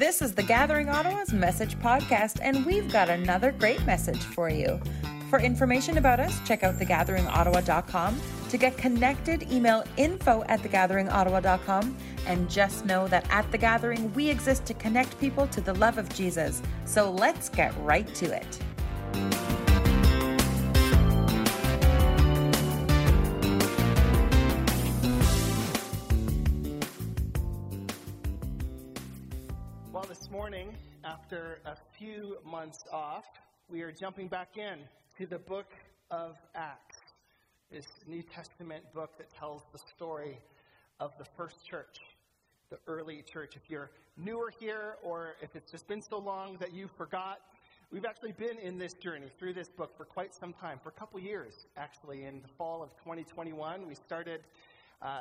This is the Gathering Ottawa's Message Podcast, and we've got another great message for you. For information about us, check out thegatheringottawa.com. To get connected, email info at thegatheringottawa.com. And just know that at The Gathering, we exist to connect people to the love of Jesus. So let's get right to it. After a few months off, we are jumping back in to the book of Acts, this New Testament book that tells the story of the first church, the early church. If you're newer here, or if it's just been so long that you forgot, we've actually been in this journey through this book for quite some time, for a couple years, actually. In the fall of 2021, we started. Uh,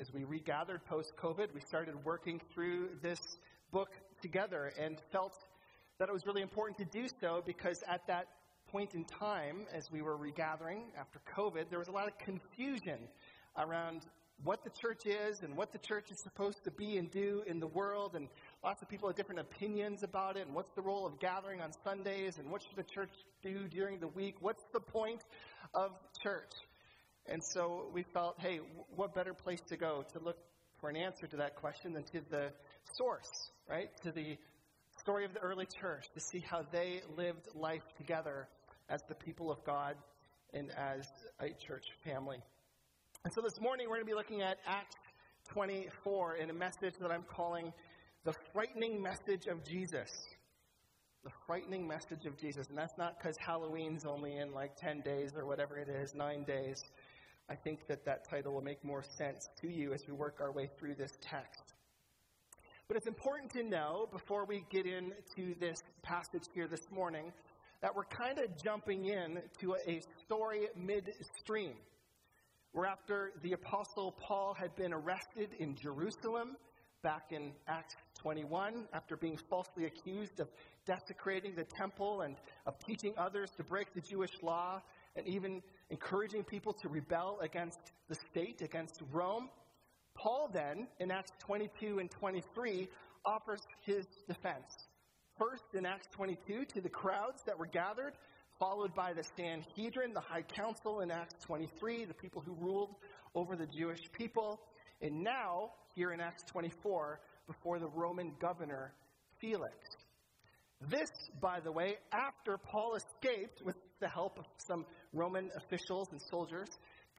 as we regathered post COVID, we started working through this book together and felt that it was really important to do so because at that point in time, as we were regathering after COVID, there was a lot of confusion around what the church is and what the church is supposed to be and do in the world, and lots of people had different opinions about it, and what's the role of gathering on Sundays, and what should the church do during the week? What's the point of church? And so we felt, hey, what better place to go to look for an answer to that question than to the source, right? To the story of the early church, to see how they lived life together as the people of God and as a church family. And so this morning we're going to be looking at Acts 24 in a message that I'm calling the frightening message of Jesus. The frightening message of Jesus. And that's not because Halloween's only in like 10 days or whatever it is, nine days. I think that that title will make more sense to you as we work our way through this text. But it's important to know before we get into this passage here this morning that we're kind of jumping in to a story midstream. Where after the Apostle Paul had been arrested in Jerusalem back in Acts 21, after being falsely accused of desecrating the temple and of teaching others to break the Jewish law and even encouraging people to rebel against the state, against Rome. Paul then, in Acts 22 and 23, offers his defense. First, in Acts 22, to the crowds that were gathered, followed by the Sanhedrin, the High Council in Acts 23, the people who ruled over the Jewish people. And now, here in Acts 24, before the Roman governor Felix. This, by the way, after Paul escaped with the help of some Roman officials and soldiers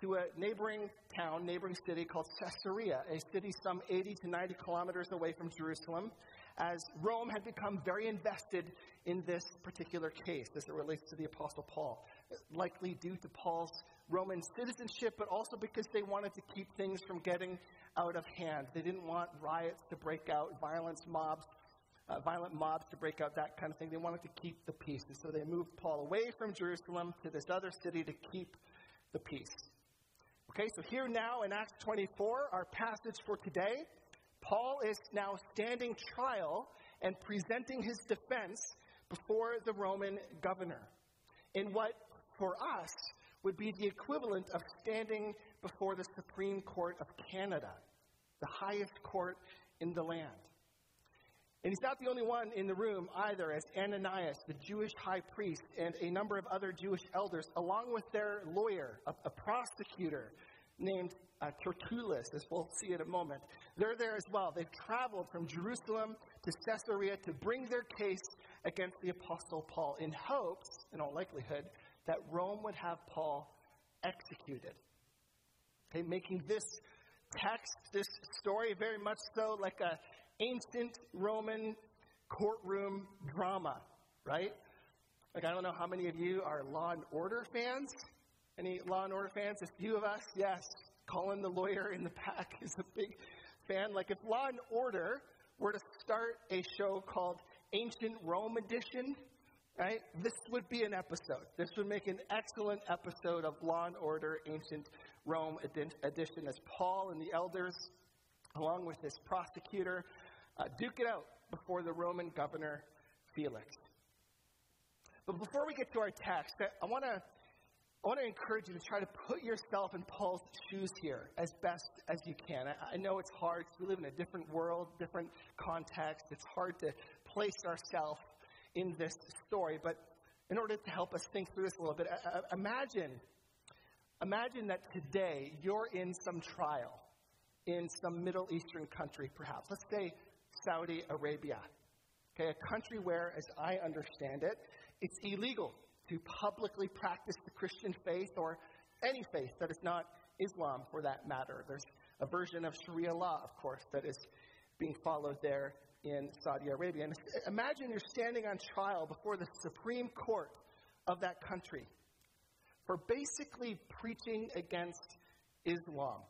to a neighboring town, neighboring city called Caesarea, a city some 80 to 90 kilometers away from Jerusalem, as Rome had become very invested in this particular case as it relates to the Apostle Paul. Likely due to Paul's Roman citizenship, but also because they wanted to keep things from getting out of hand. They didn't want riots to break out, violence mobs uh, violent mobs to break out, that kind of thing. They wanted to keep the peace. And so they moved Paul away from Jerusalem to this other city to keep the peace. Okay, so here now in Acts 24, our passage for today, Paul is now standing trial and presenting his defense before the Roman governor in what for us would be the equivalent of standing before the Supreme Court of Canada, the highest court in the land. And he's not the only one in the room either, as Ananias, the Jewish high priest, and a number of other Jewish elders, along with their lawyer, a, a prosecutor named uh, Tertullus, as we'll see in a moment. They're there as well. They've traveled from Jerusalem to Caesarea to bring their case against the Apostle Paul in hopes, in all likelihood, that Rome would have Paul executed. Okay, making this text, this story, very much so like a ancient Roman courtroom drama, right? Like, I don't know how many of you are Law and Order fans. Any Law and Order fans? A few of us, yes. Colin, the lawyer in the back, is a big fan. Like, if Law and Order were to start a show called Ancient Rome Edition, right? This would be an episode. This would make an excellent episode of Law and Order Ancient Rome Edition as Paul and the elders, along with this prosecutor, uh, duke it out before the Roman governor Felix. But before we get to our text, I want to I want to encourage you to try to put yourself in Paul's shoes here as best as you can. I, I know it's hard. We live in a different world, different context. It's hard to place ourselves in this story. But in order to help us think through this a little bit, uh, uh, imagine, imagine that today you're in some trial in some Middle Eastern country, perhaps. Let's say Saudi Arabia. Okay, a country where, as I understand it, it's illegal to publicly practice the Christian faith or any faith that is not Islam for that matter. There's a version of Sharia law, of course, that is being followed there in Saudi Arabia. And imagine you're standing on trial before the Supreme Court of that country for basically preaching against Islam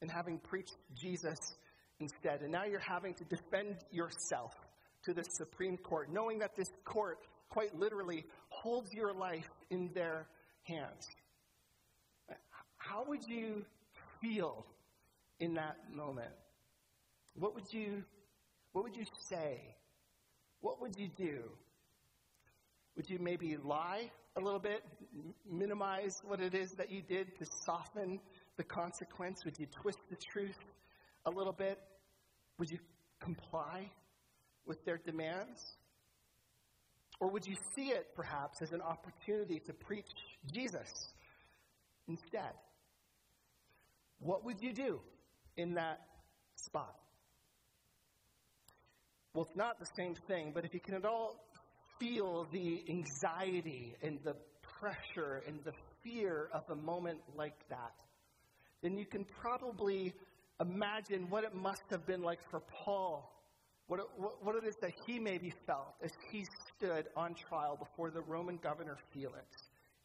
and having preached Jesus instead. And now you're having to defend yourself to the Supreme Court, knowing that this court quite literally holds your life in their hands. How would you feel in that moment? What would you what would you say? What would you do? Would you maybe lie a little bit, minimize what it is that you did to soften the consequence? Would you twist the truth a little bit? Would you comply with their demands? Or would you see it perhaps as an opportunity to preach Jesus instead? What would you do in that spot? Well, it's not the same thing, but if you can at all feel the anxiety and the pressure and the fear of a moment like that, then you can probably imagine what it must have been like for Paul what it, what it is that he maybe felt as he stood on trial before the Roman governor Felix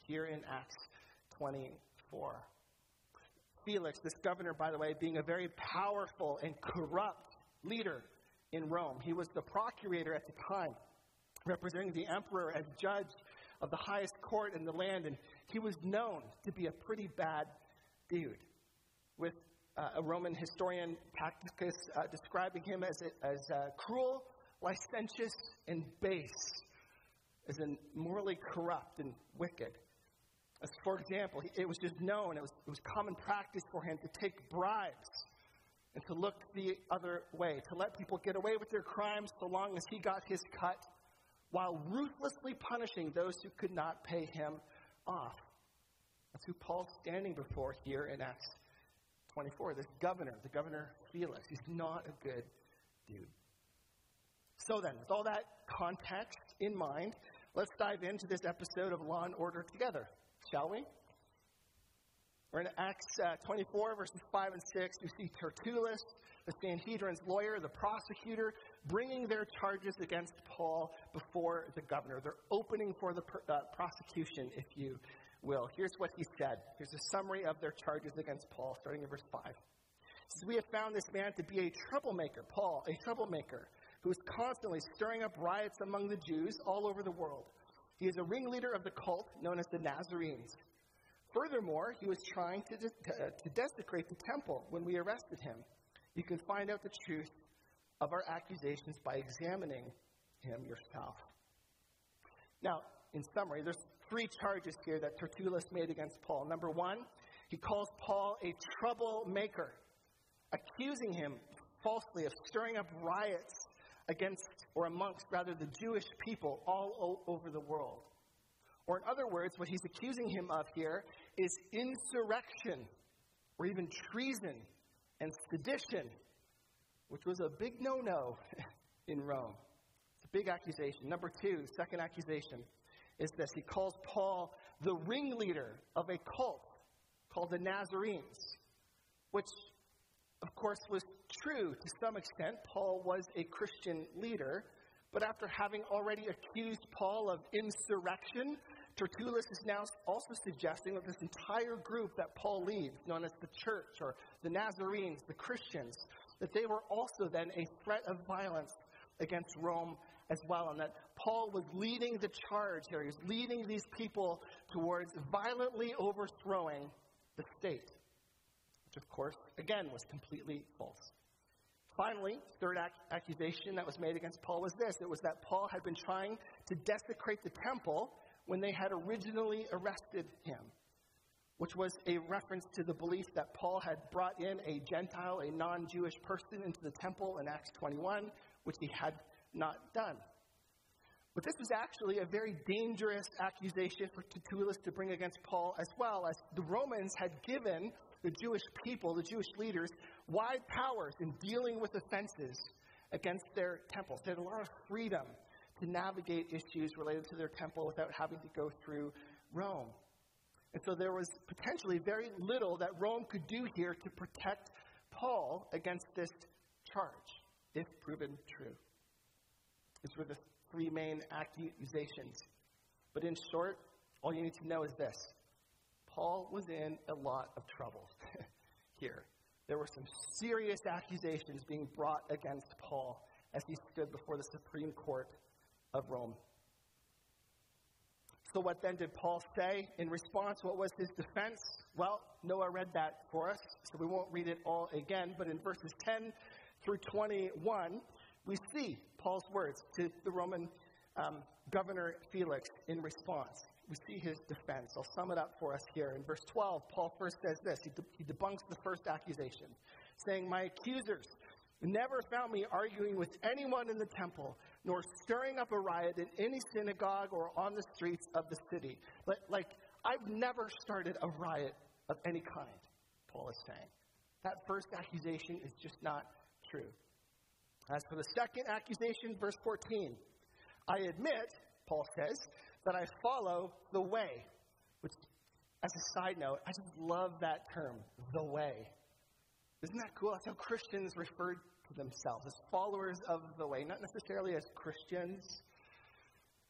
here in Acts 24. Felix, this governor, by the way, being a very powerful and corrupt leader in Rome. He was the procurator at the time, representing the emperor as judge of the highest court in the land, and he was known to be a pretty bad dude with uh, a Roman historian, Tacitus, uh, describing him as, as uh, cruel, licentious, and base, as in morally corrupt and wicked. As for example, it was just known, it was, it was common practice for him to take bribes and to look the other way, to let people get away with their crimes so long as he got his cut, while ruthlessly punishing those who could not pay him off. That's who Paul's standing before here in Acts 24, this governor, the governor Felix, he's not a good dude. So then, with all that context in mind, let's dive into this episode of Law and Order together, shall we? We're in Acts uh, 24, verses 5 and 6. We see Tertullus, the Sanhedrin's lawyer, the prosecutor, bringing their charges against Paul before the governor. They're opening for the per, uh, prosecution, if you will. Here's what he said. Here's a summary of their charges against Paul, starting in verse 5. says, We have found this man to be a troublemaker, Paul, a troublemaker, who is constantly stirring up riots among the Jews all over the world. He is a ringleader of the cult known as the Nazarenes. Furthermore, he was trying to, de- to desecrate the temple when we arrested him. You can find out the truth of our accusations by examining him yourself. Now, in summary, there's three charges here that Tertullus made against Paul. Number one, he calls Paul a troublemaker, accusing him falsely of stirring up riots against, or amongst, rather, the Jewish people all o- over the world. Or, in other words, what he's accusing him of here is insurrection, or even treason and sedition, which was a big no no in Rome. It's a big accusation. Number two, second accusation is this. He calls Paul the ringleader of a cult called the Nazarenes, which, of course, was true to some extent. Paul was a Christian leader, but after having already accused Paul of insurrection, Tertullus is now also suggesting that this entire group that Paul leads, known as the church or the Nazarenes, the Christians, that they were also then a threat of violence against Rome as well, and that Paul was leading the charge here. He was leading these people towards violently overthrowing the state, which, of course, again, was completely false. Finally, third ac- accusation that was made against Paul was this it was that Paul had been trying to desecrate the temple when they had originally arrested him. which was a reference to the belief that Paul had brought in a Gentile, a non Jewish person into the temple in Acts 21, which he had not done. But this was actually a very dangerous accusation for Tertullus to bring against Paul, as well as the Romans had given the Jewish people, the Jewish leaders, wide powers in dealing with offenses against their temples. They had a lot of freedom to navigate issues related to their temple without having to go through Rome. And so there was potentially very little that Rome could do here to protect Paul against this charge, if proven true. These were the three main accusations. But in short, all you need to know is this Paul was in a lot of trouble here. There were some serious accusations being brought against Paul as he stood before the Supreme Court of Rome. So, what then did Paul say in response? What was his defense? Well, Noah read that for us, so we won't read it all again. But in verses 10 through 21, we see Paul's words to the Roman um, governor Felix in response. We see his defense. I'll sum it up for us here. In verse 12, Paul first says this he, de- he debunks the first accusation, saying, My accusers never found me arguing with anyone in the temple, nor stirring up a riot in any synagogue or on the streets of the city. Like, like I've never started a riot of any kind, Paul is saying. That first accusation is just not true. As for the second accusation, verse 14, I admit, Paul says, that I follow the way. Which, as a side note, I just love that term, the way. Isn't that cool? That's how Christians refer to themselves, as followers of the way, not necessarily as Christians,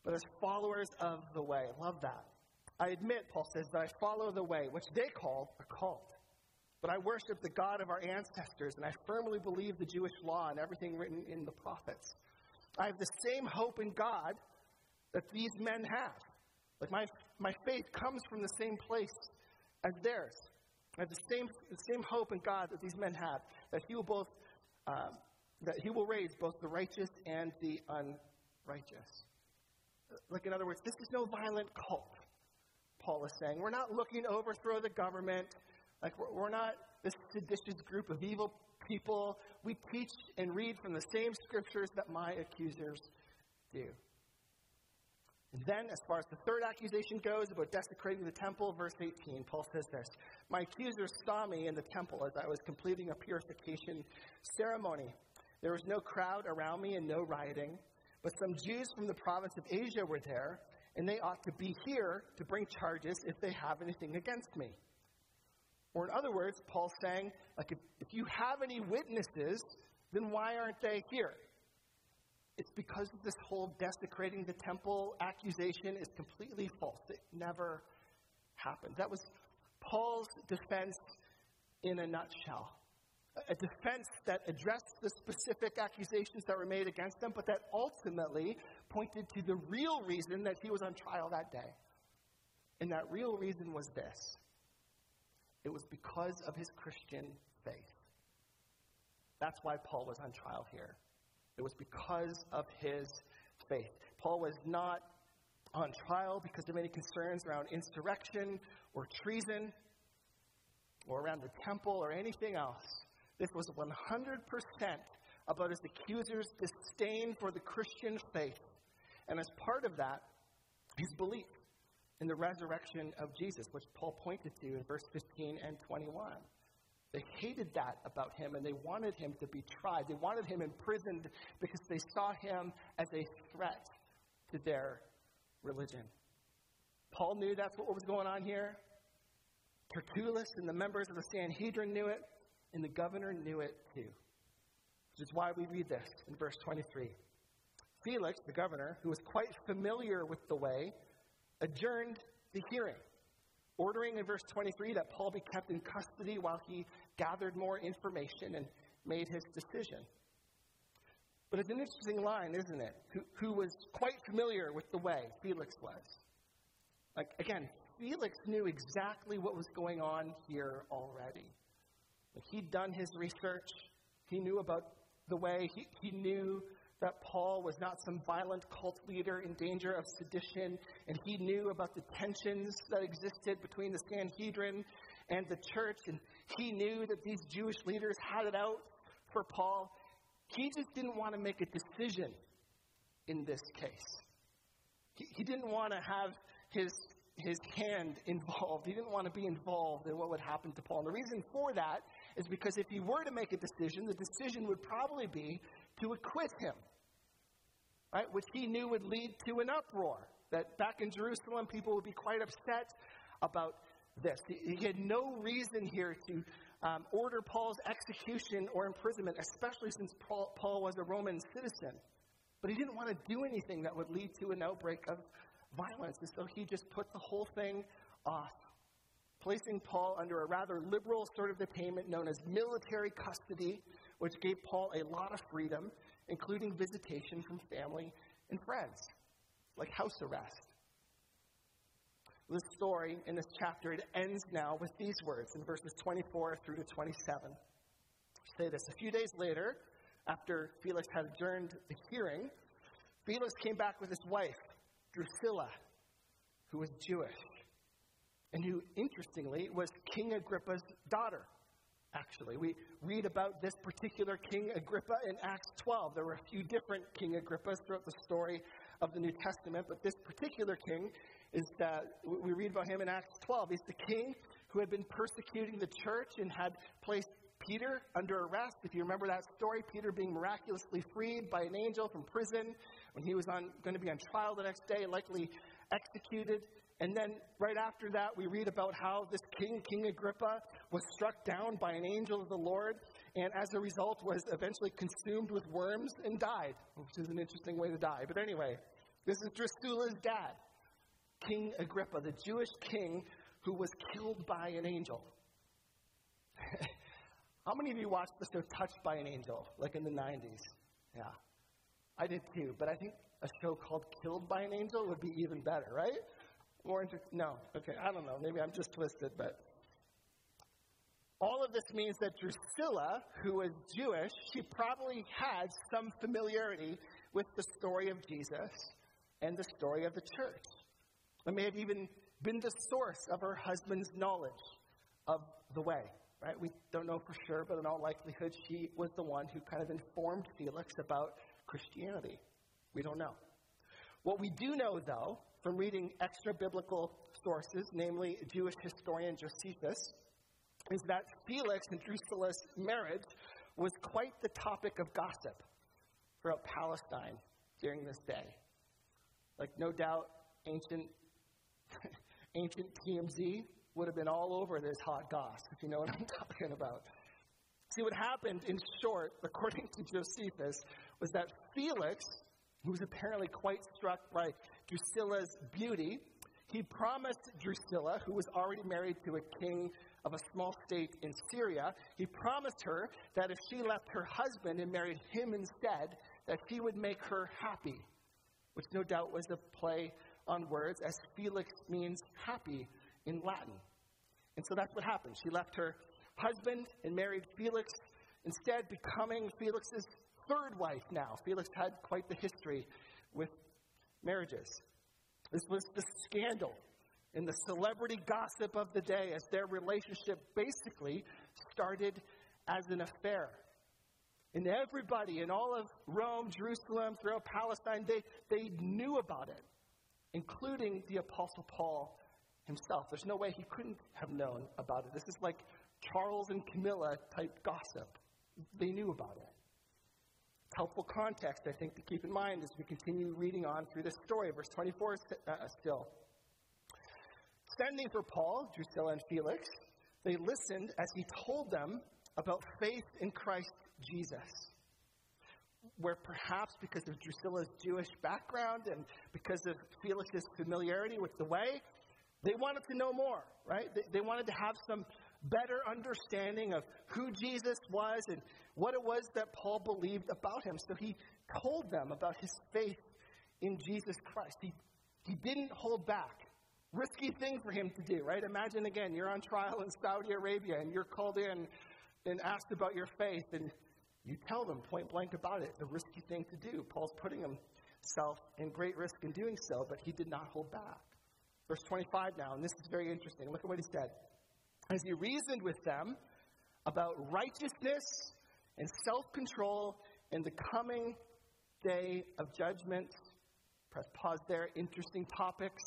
but as followers of the way. I love that. I admit, Paul says, that I follow the way, which they call a cult. But I worship the God of our ancestors, and I firmly believe the Jewish law and everything written in the prophets. I have the same hope in God that these men have. Like my, my faith comes from the same place as theirs. I have the same, the same hope in God that these men have, that He will both um, that He will raise both the righteous and the unrighteous. Like in other words, this is no violent cult. Paul is saying we're not looking to overthrow the government. Like, we're, not this seditious group of evil people. We teach and read from the same scriptures that my accusers do. And then, as far as the third accusation goes about desecrating the temple, verse 18, Paul says this My accusers saw me in the temple as I was completing a purification ceremony. There was no crowd around me and no rioting, but some Jews from the province of Asia were there, and they ought to be here to bring charges if they have anything against me. Or, in other words, Paul's saying, like, if, if you have any witnesses, then why aren't they here? It's because of this whole desecrating the temple accusation is completely false. It never happened. That was Paul's defense in a nutshell. A defense that addressed the specific accusations that were made against him, but that ultimately pointed to the real reason that he was on trial that day. And that real reason was this it was because of his Christian faith. That's why Paul was on trial here. It was because of his faith. Paul was not on trial because of any concerns around insurrection or treason or around the temple or anything else. This was 100% about his accusers' disdain for the Christian faith. And as part of that, his belief in the resurrection of Jesus, which Paul pointed to in verse 15 and 21. They hated that about him and they wanted him to be tried. They wanted him imprisoned because they saw him as a threat to their religion. Paul knew that's what was going on here. Tertullus and the members of the Sanhedrin knew it, and the governor knew it too. Which is why we read this in verse 23. Felix, the governor, who was quite familiar with the way, adjourned the hearing, ordering in verse 23 that Paul be kept in custody while he gathered more information and made his decision. But it's an interesting line, isn't it? Who, who was quite familiar with the way, Felix was. Like, again, Felix knew exactly what was going on here already. Like, he'd done his research, he knew about the way, he, he knew that Paul was not some violent cult leader in danger of sedition, and he knew about the tensions that existed between the Sanhedrin and the church, and he knew that these Jewish leaders had it out for Paul. He just didn't want to make a decision in this case. He, he didn't want to have his, his hand involved. He didn't want to be involved in what would happen to Paul. And the reason for that is because if he were to make a decision, the decision would probably be to acquit him, right? Which he knew would lead to an uproar. That back in Jerusalem, people would be quite upset about this. He, had no reason here to um, order Paul's execution or imprisonment, especially since Paul, Paul was a Roman citizen. But he didn't want to do anything that would lead to an outbreak of violence. And so he just put the whole thing off, placing Paul under a rather liberal sort of detainment known as military custody, which gave Paul a lot of freedom, including visitation from family and friends, like house arrest. This story in this chapter, it ends now with these words in verses 24 through to 27. Say this. A few days later, after Felix had adjourned the hearing, Felix came back with his wife, Drusilla, who was Jewish, and who, interestingly, was King Agrippa's daughter. Actually, we read about this particular King Agrippa in Acts 12. There were a few different King Agrippas throughout the story of the New Testament, but this particular king is that we read about him in Acts 12. He's the king who had been persecuting the church and had placed Peter under arrest. If you remember that story, Peter being miraculously freed by an angel from prison when he was on, going to be on trial the next day, likely executed. And then right after that, we read about how this king, King Agrippa, was struck down by an angel of the Lord, and as a result, was eventually consumed with worms and died, which is an interesting way to die. But anyway, this is Drusilla's dad. King Agrippa, the Jewish king who was killed by an angel. How many of you watched the show Touched by an Angel, like in the 90s? Yeah. I did too, but I think a show called Killed by an Angel would be even better, right? More inter- no, okay, I don't know. Maybe I'm just twisted, but all of this means that Drusilla, who was Jewish, she probably had some familiarity with the story of Jesus and the story of the church. It may have even been the source of her husband's knowledge of the way, right? We don't know for sure, but in all likelihood, she was the one who kind of informed Felix about Christianity. We don't know. What we do know, though, from reading extra biblical sources, namely Jewish historian Josephus, is that Felix and Drusilla's marriage was quite the topic of gossip throughout Palestine during this day. Like, no doubt, ancient ancient TMZ would have been all over this hot goss, if you know what I'm talking about. See, what happened, in short, according to Josephus, was that Felix, who was apparently quite struck by Drusilla's beauty, he promised Drusilla, who was already married to a king of a small state in Syria, he promised her that if she left her husband and married him instead, that he would make her happy, which no doubt was a play on words, as Felix means happy in Latin. And so that's what happened. She left her husband and married Felix, instead, becoming Felix's third wife now. Felix had quite the history with marriages. This was the scandal and the celebrity gossip of the day as their relationship basically started as an affair. And everybody in all of Rome, Jerusalem, throughout Palestine, they, they knew about it including the Apostle Paul himself. There's no way he couldn't have known about it. This is like Charles and Camilla type gossip. They knew about it. Helpful context, I think, to keep in mind as we continue reading on through this story. Verse 24 uh, still. Sending for Paul, Drusilla, and Felix, they listened as he told them about faith in Christ Jesus where perhaps because of Drusilla's Jewish background and because of Felix's familiarity with the way, they wanted to know more, right? They, they, wanted to have some better understanding of who Jesus was and what it was that Paul believed about him. So he told them about his faith in Jesus Christ. He, he didn't hold back. Risky thing for him to do, right? Imagine again, you're on trial in Saudi Arabia and you're called in and asked about your faith and You tell them point blank about it, the risky thing to do. Paul's putting himself in great risk in doing so, but he did not hold back. Verse 25 now, and this is very interesting. Look at what he said. As he reasoned with them about righteousness and self control in the coming day of judgment, press pause there, interesting topics,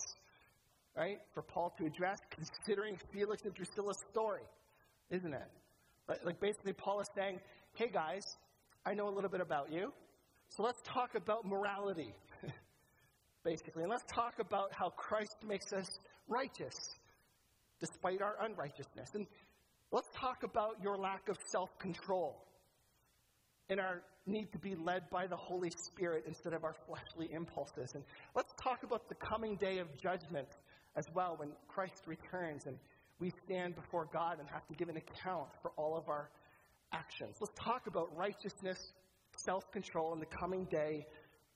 right, for Paul to address, considering Felix and Drusilla's story, isn't it? Like, like basically, Paul is saying, hey guys, I know a little bit about you, so let's talk about morality, basically. And let's talk about how Christ makes us righteous despite our unrighteousness. And let's talk about your lack of self control and our need to be led by the Holy Spirit instead of our fleshly impulses. And let's talk about the coming day of judgment as well when Christ returns and we stand before God and have to give an account for all of our actions. Let's talk about righteousness, self control, in the coming day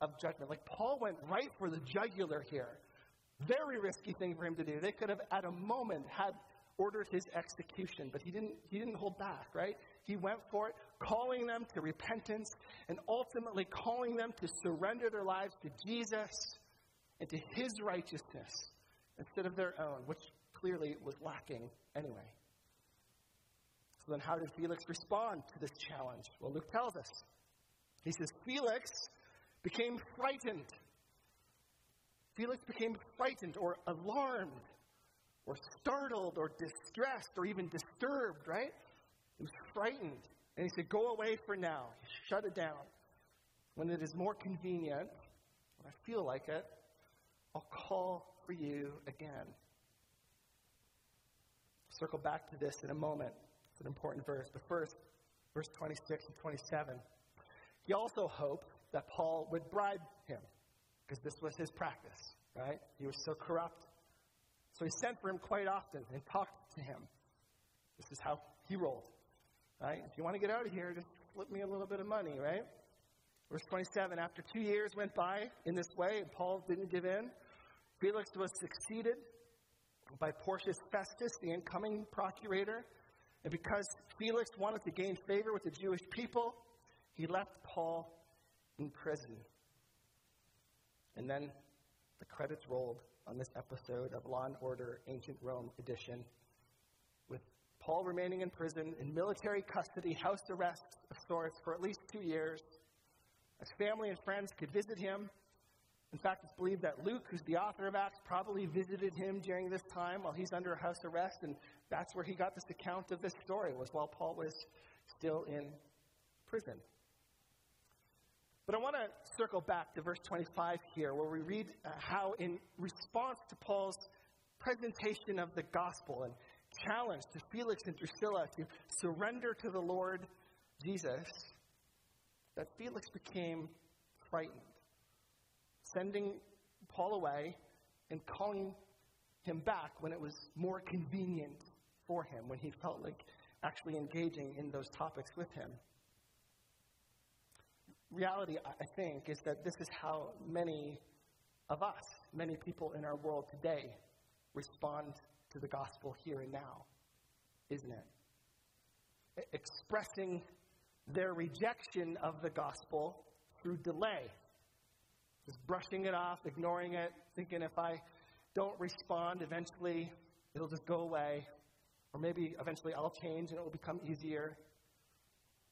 of judgment. Like Paul went right for the jugular here. Very risky thing for him to do. They could have, at a moment, had ordered his execution, but he didn't, he didn't hold back, right? He went for it, calling them to repentance and ultimately calling them to surrender their lives to Jesus and to his righteousness instead of their own, which clearly was lacking anyway. So then, how did Felix respond to this challenge? Well, Luke tells us. He says, Felix became frightened. Felix became frightened or alarmed or startled or distressed or even disturbed, right? He was frightened. And he said, Go away for now. Shut it down. When it is more convenient, when I feel like it, I'll call for you again. Circle back to this in a moment. It's an important verse. But first, verse 26 and 27. He also hoped that Paul would bribe him because this was his practice, right? He was so corrupt. So he sent for him quite often and talked to him. This is how he rolled, right? If you want to get out of here, just flip me a little bit of money, right? Verse 27 After two years went by in this way, and Paul didn't give in, Felix was succeeded by Porcius Festus, the incoming procurator. And because Felix wanted to gain favor with the Jewish people, he left Paul in prison. And then the credits rolled on this episode of Law and Order Ancient Rome edition, with Paul remaining in prison in military custody, house arrest of sorts, for at least two years. As family and friends could visit him, in fact, it's believed that Luke, who's the author of Acts, probably visited him during this time while he's under house arrest, and that's where he got this account of this story, was while Paul was still in prison. But I want to circle back to verse 25 here, where we read uh, how, in response to Paul's presentation of the gospel and challenge to Felix and Drusilla to surrender to the Lord Jesus, that Felix became frightened sending Paul away and calling him back when it was more convenient for him, when he felt like actually engaging in those topics with him. Reality, I think, is that this is how many of us, many people in our world today, respond to the gospel here and now, isn't it? Expressing their rejection of the gospel through delay just brushing it off, ignoring it, thinking if I don't respond, eventually it'll just go away. Or maybe eventually I'll change and it will become easier.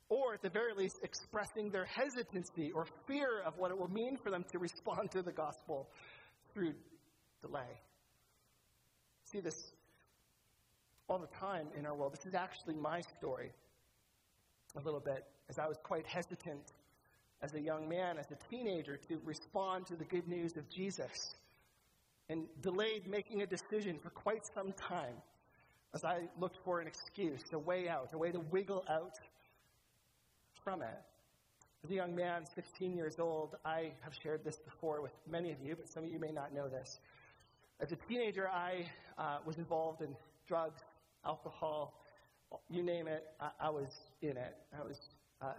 Or at the very least, expressing their hesitancy or fear of what it will mean for them to respond to the gospel through delay. See this all the time in our world. This is actually my story a little bit, as I was quite hesitant as a young man, as a teenager, to respond to the good news of Jesus and delayed making a decision for quite some time as I looked for an excuse, a way out, a way to wiggle out from it. As a young man, 16 years old, I have shared this before with many of you, but some of you may not know this. As a teenager, I uh, was involved in drugs, alcohol, you name it, I, I was in it. I was uh,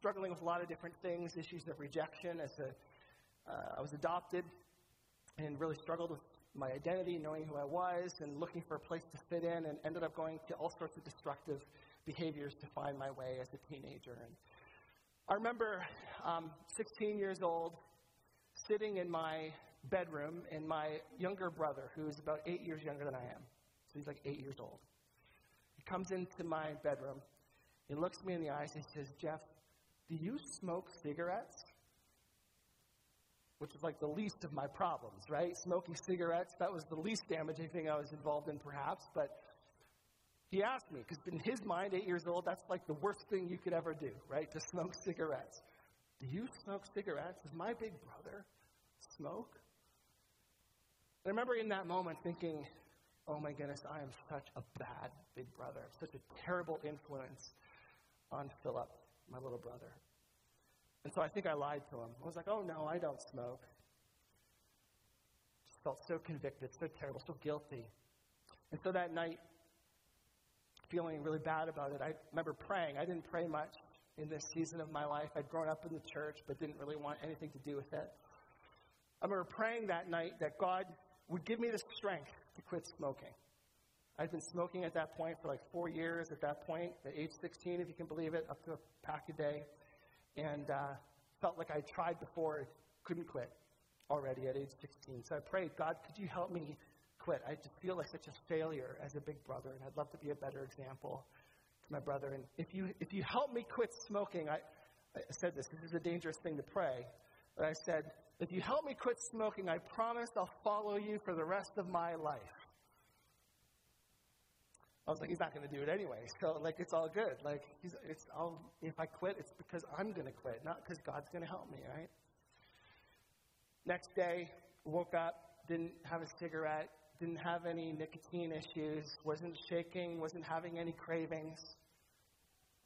struggling with a lot of different things, issues of rejection. As a, uh, I was adopted and really struggled with my identity, knowing who I was, and looking for a place to fit in, and ended up going to all sorts of destructive behaviors to find my way as a teenager. And I remember um, 16 years old, sitting in my bedroom, and my younger brother, who is about eight years younger than I am, so he's like eight years old, he comes into my bedroom, he looks me in the eyes, and he says, Jeff, do you smoke cigarettes? Which is like the least of my problems, right? Smoking cigarettes, that was the least damaging thing I was involved in, perhaps, but he asked me, because in his mind, eight years old, that's like the worst thing you could ever do, right? To smoke cigarettes. Do you smoke cigarettes? Does my big brother smoke? I remember in that moment thinking, oh my goodness, I am such a bad big brother, such a terrible influence on Philip, my little brother. And so I think I lied to him. I was like, oh no, I don't smoke. Just felt so convicted, so terrible, so guilty. And so that night, feeling really bad about it, I remember praying. I didn't pray much in this season of my life. I'd grown up in the church, but didn't really want anything to do with it. I remember praying that night that God would give me the strength to quit smoking. I'd been smoking at that point for like four years at that point, at age 16, if you can believe it, up to a pack a day. And uh, felt like I tried before, couldn't quit already at age 16. So I prayed, God, could you help me quit? I just feel like such a failure as a big brother, and I'd love to be a better example to my brother. And if you, if you help me quit smoking, I, I said this, this is a dangerous thing to pray, but I said, if you help me quit smoking, I promise I'll follow you for the rest of my life. I was like, he's not going to do it anyway. So, like, it's all good. Like, he's, it's all, if I quit, it's because I'm going to quit, not because God's going to help me, right? Next day, woke up, didn't have a cigarette, didn't have any nicotine issues, wasn't shaking, wasn't having any cravings.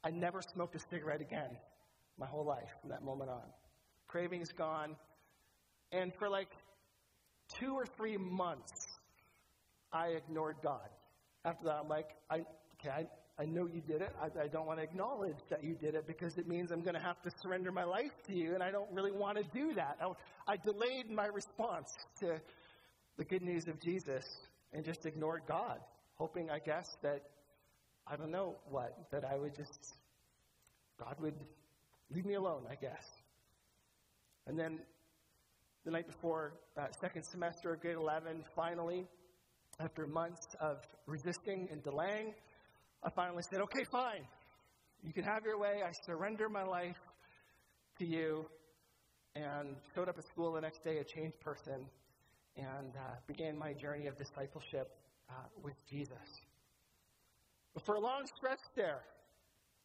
I never smoked a cigarette again my whole life from that moment on. Cravings gone. And for like two or three months, I ignored God. After that, I'm like, I, okay, I, I know you did it. I, I don't want to acknowledge that you did it because it means I'm going to have to surrender my life to you, and I don't really want to do that. I, I delayed my response to the good news of Jesus and just ignored God, hoping, I guess, that, I don't know what, that I would just, God would leave me alone, I guess. And then the night before uh, second semester of grade 11, finally, after months of resisting and delaying, I finally said, okay, fine. You can have your way. I surrender my life to you. And showed up at school the next day a changed person and uh, began my journey of discipleship uh, with Jesus. But for a long stretch there,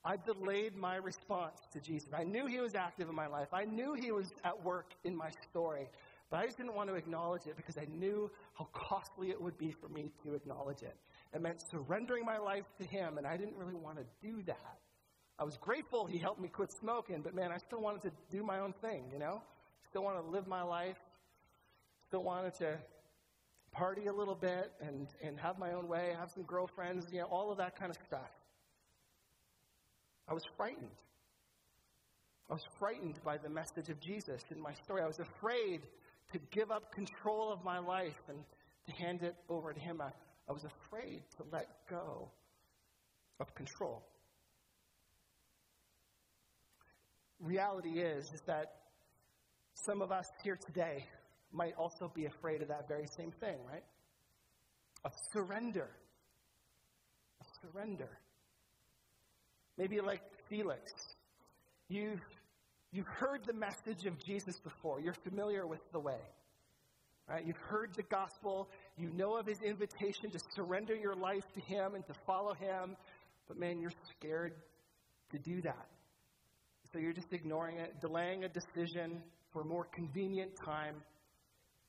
I delayed my response to Jesus. I knew He was active in my life, I knew He was at work in my story, but I just didn't want to acknowledge it because I knew how costly it would be for me to acknowledge it. It meant surrendering my life to Him, and I didn't really want to do that. I was grateful He helped me quit smoking, but man, I still wanted to do my own thing, you know? Still want to live my life still wanted to party a little bit and, and have my own way, have some girlfriends, you know, all of that kind of stuff. I was frightened. I was frightened by the message of Jesus in my story. I was afraid to give up control of my life and to hand it over to Him. I, I was afraid to let go of control. Reality is, is that some of us here today might also be afraid of that very same thing, right? Of surrender. Of surrender. Maybe like Felix, you've, you've heard the message of Jesus before. You're familiar with the way. Right? You've heard the gospel. You know of his invitation to surrender your life to him and to follow him. But man, you're scared to do that. So you're just ignoring it, delaying a decision for a more convenient time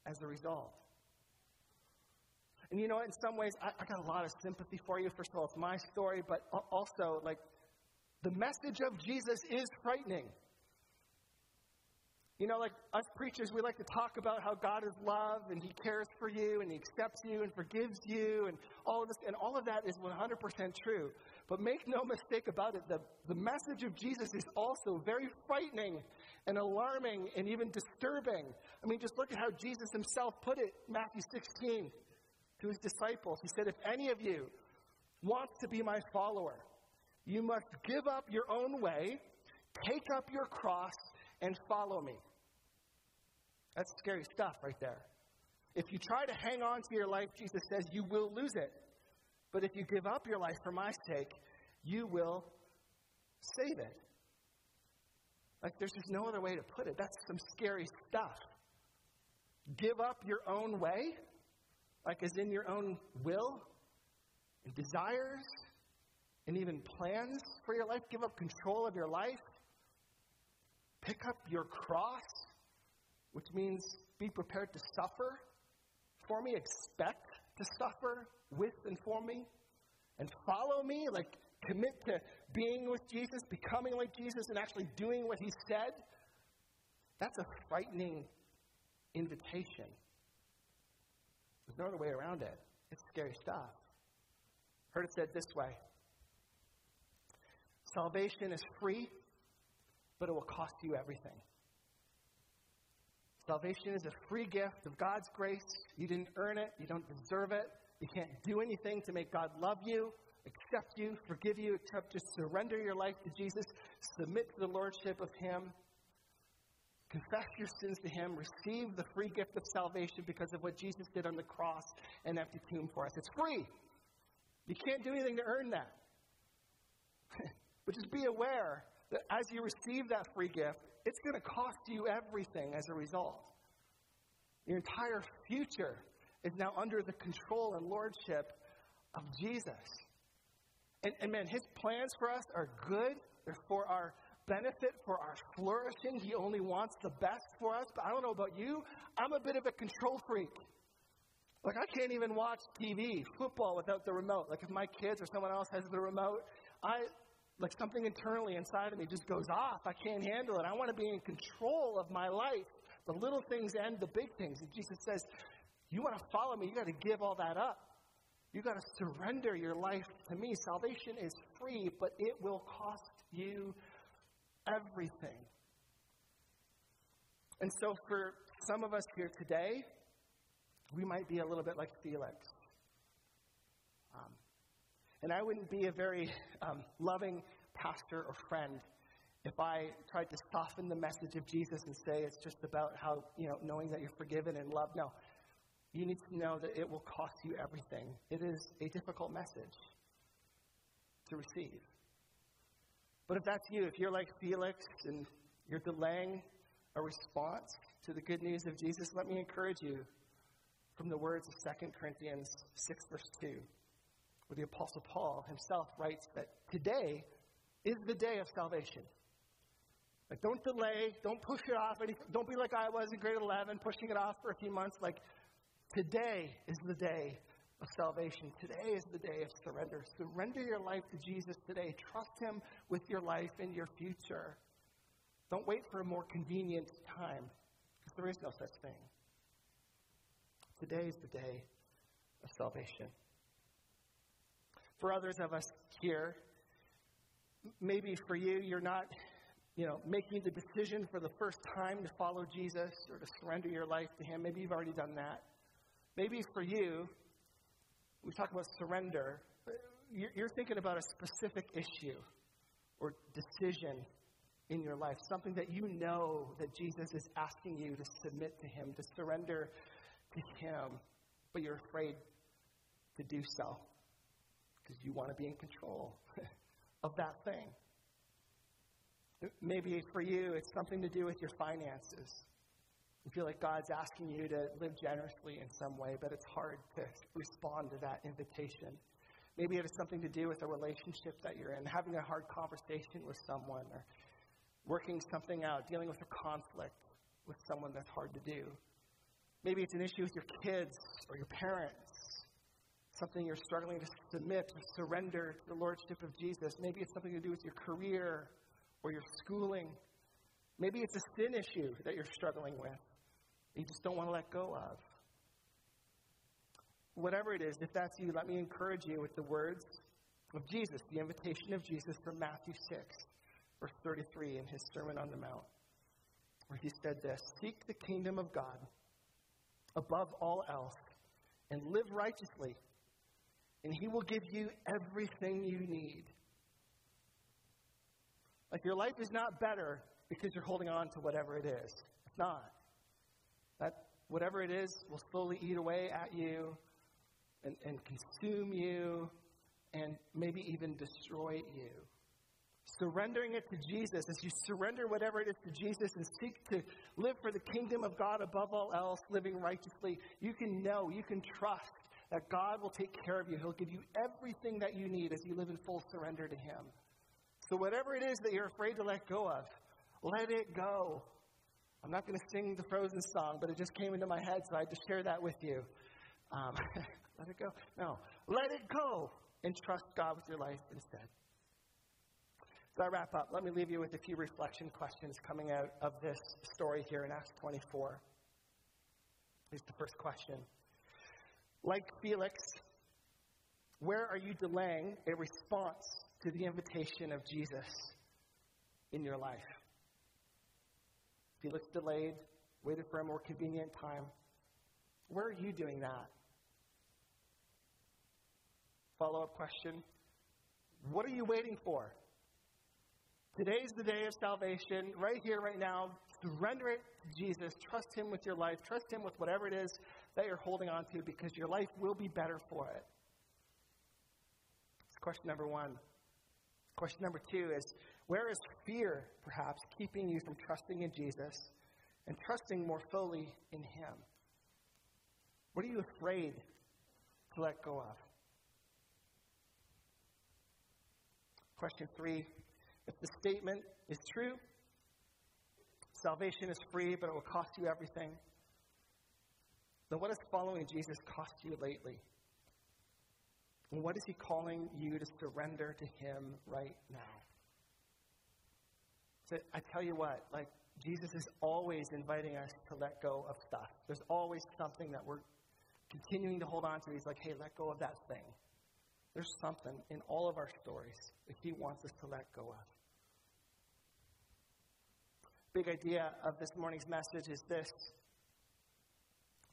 as a result. And you know? In some ways, I, I, got a lot of sympathy for you. First of all, it's my story, but also, like, the message of Jesus is frightening. You know, like us preachers, we like to talk about how God is love and He cares for you and He accepts you and forgives you and all of this, and all of that is 100% true. But make no mistake about it, the, the message of Jesus is also very frightening and alarming and even disturbing. I mean, just look at how Jesus himself put it, Matthew 16, to his disciples. He said, If any of you wants to be my follower, you must give up your own way, Take up your cross and follow me. That's scary stuff right there. If you try to hang on to your life, Jesus says, you will lose it. But if you give up your life for my sake, you will save it. Like, there's just no other way to put it. That's some scary stuff. Give up your own way, like as in your own will and desires and even plans for your life. Give up control of your life. Pick up your cross, which means be prepared to suffer for me, expect to suffer with and for me, and follow me, like commit to being with Jesus, becoming like Jesus, and actually doing what he said. That's a frightening invitation. There's no other way around it. It's scary stuff. Heard it said this way Salvation is free, but it will cost you everything. Salvation is a free gift of God's grace. You didn't earn it, you don't deserve it. You can't do anything to make God love you, accept you, forgive you, except just surrender your life to Jesus, submit to the lordship of Him, confess your sins to Him, receive the free gift of salvation because of what Jesus did on the cross and empty tomb for us. It's free. You can't do anything to earn that. but just be aware that as you receive that free gift, it's going to cost you everything as a result. Your entire future is now under the control and lordship of Jesus. And, and man, his plans for us are good. They're for our benefit, for our flourishing. He only wants the best for us. But I don't know about you. I'm a bit of a control freak. Like, I can't even watch TV, football, without the remote. Like, if my kids or someone else has the remote, I, like, something internally inside of me just goes off. I can't handle it. I want to be in control of my life, the little things and the big things. And Jesus says, You want to follow me, you got to give all that up. You got to surrender your life to me. Salvation is free, but it will cost you everything. And so, for some of us here today, we might be a little bit like Felix. And I wouldn't be a very um, loving pastor or friend if I tried to soften the message of Jesus and say it's just about how, you know, knowing that you're forgiven and loved. No. You need to know that it will cost you everything. It is a difficult message to receive. But if that's you, if you're like Felix and you're delaying a response to the good news of Jesus, let me encourage you from the words of 2 Corinthians 6, verse 2, where the Apostle Paul himself writes that today is the day of salvation. Like, don't delay, don't push it off. Don't be like I was in grade 11, pushing it off for a few months. Like, today is the day of salvation. Today is the day of surrender. Surrender your life to Jesus today. Trust Him with your life and your future. Don't wait for a more convenient time, because there is no such thing. Today is the day of salvation. For others of us here, maybe for you, you're not, you know, making the decision for the first time to follow Jesus or to surrender your life to Him. Maybe you've already done that. Maybe for you, we talk about surrender, you're thinking about a specific issue or decision in your life, something that you know that Jesus is asking you to submit to Him, to surrender to Him, but you're afraid to do so because you want to be in control of that thing. Maybe for you, it's something to do with your finances. You feel like God's asking you to live generously in some way, but it's hard to respond to that invitation. Maybe it has something to do with a relationship that you're in, having a hard conversation with someone, or working something out, dealing with a conflict with someone that's hard to do. Maybe it's an issue with your kids or your parents, something you're struggling to submit, to surrender to the Lordship of Jesus. Maybe it's something to do with your career or your schooling. Maybe it's a sin issue that you're struggling with, you just don't want to let go of. Whatever it is, if that's you, let me encourage you with the words of Jesus, the invitation of Jesus from Matthew 6, verse 33 in his Sermon on the Mount, where he said this Seek the kingdom of God above all else and live righteously, and He will give you everything you need. Like your life is not better because you're holding on to whatever it is. It's not. That whatever it is will slowly eat away at you and, and consume you and maybe even destroy you. Surrendering it to Jesus, as you surrender whatever it is to Jesus and seek to live for the kingdom of God above all else, living righteously, you can know, you can trust that God will take care of you. He'll give you everything that you need as you live in full surrender to Him. So, whatever it is that you're afraid to let go of, let it go. I'm not going to sing the Frozen song, but it just came into my head, so I had to share that with you. Um, let it go? No. Let it go and trust God with your life instead. As I wrap up, let me leave you with a few reflection questions coming out of this story here in Acts 24. Here's the first question like Felix, where are you delaying a response to the invitation of Jesus in your life? Felix delayed, waited for a more convenient time. Where are you doing that? Follow up question What are you waiting for? Today's the day of salvation, right here, right now. Surrender it to Jesus. Trust Him with your life. Trust Him with whatever it is that you're holding on to because your life will be better for it. That's question number one. Question number two is where is fear, perhaps, keeping you from trusting in Jesus and trusting more fully in Him? What are you afraid to let go of? Question three if the statement is true, salvation is free, but it will cost you everything then what has following Jesus cost you lately? And what is he calling you to surrender to him right now? So I tell you what, like Jesus is always inviting us to let go of stuff. There's always something that we're continuing to hold on to. He's like, hey, let go of that thing. There's something in all of our stories that he wants us to let go of. Big idea of this morning's message is this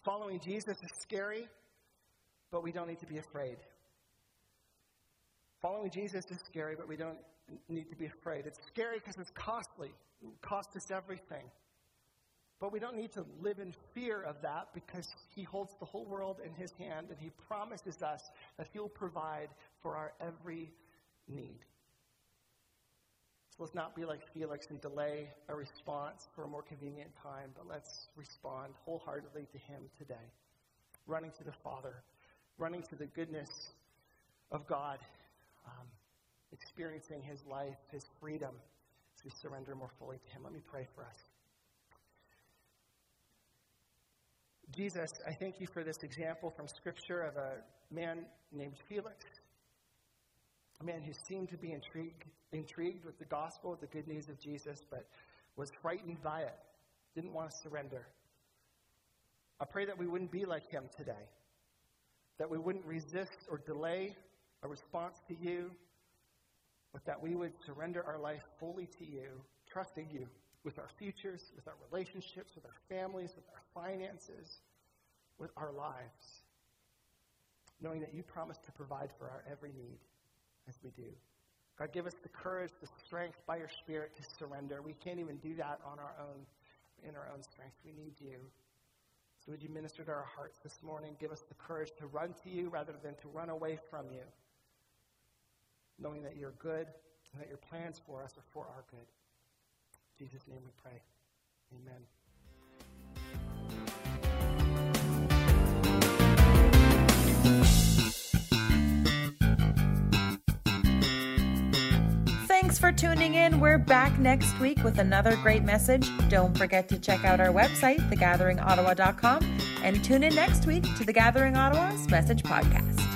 Following Jesus is scary, but we don't need to be afraid. Following Jesus is scary, but we don't need to be afraid. It's scary because it's costly. It costs us everything. But we don't need to live in fear of that because He holds the whole world in His hand and He promises us that He'll provide for our every need. Let's not be like Felix and delay a response for a more convenient time, but let's respond wholeheartedly to Him today. Running to the Father, running to the goodness of God, um, experiencing His life, His freedom, as we surrender more fully to Him. Let me pray for us. Jesus, I thank you for this example from Scripture of a man named Felix a man who seemed to be intrigued, intrigued with the gospel, with the good news of Jesus, but was frightened by it, didn't want to surrender. I pray that we wouldn't be like him today, that we wouldn't resist or delay a response to you, but that we would surrender our life fully to you, trusting you with our futures, with our relationships, with our families, with our finances, with our lives, knowing that you promise to provide for our every need as we do. God, give us the courage, the strength by your Spirit to surrender. We can't even do that on our own, in our own strength. We need you. So would you minister to our hearts this morning? Give us the courage to run to you rather than to run away from you, knowing that you're good and that your plans for us are for our good. In Jesus' name we pray. Amen. Thanks for tuning in. We're back next week with another great message. Don't forget to check out our website, thegatheringottawa.com, and tune in next week to the Gathering Ottawa's Message Podcast.